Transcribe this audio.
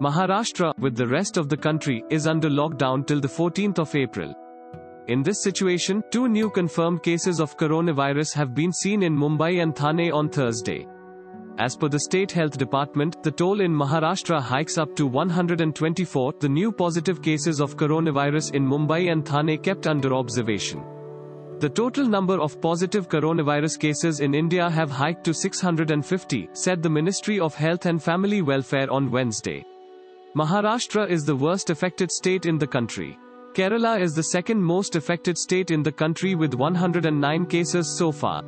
Maharashtra, with the rest of the country, is under lockdown till the 14th of April. In this situation, two new confirmed cases of coronavirus have been seen in Mumbai and Thane on Thursday. As per the State Health Department, the toll in Maharashtra hikes up to 124. The new positive cases of coronavirus in Mumbai and Thane kept under observation. The total number of positive coronavirus cases in India have hiked to 650, said the Ministry of Health and Family Welfare on Wednesday. Maharashtra is the worst affected state in the country. Kerala is the second most affected state in the country with 109 cases so far.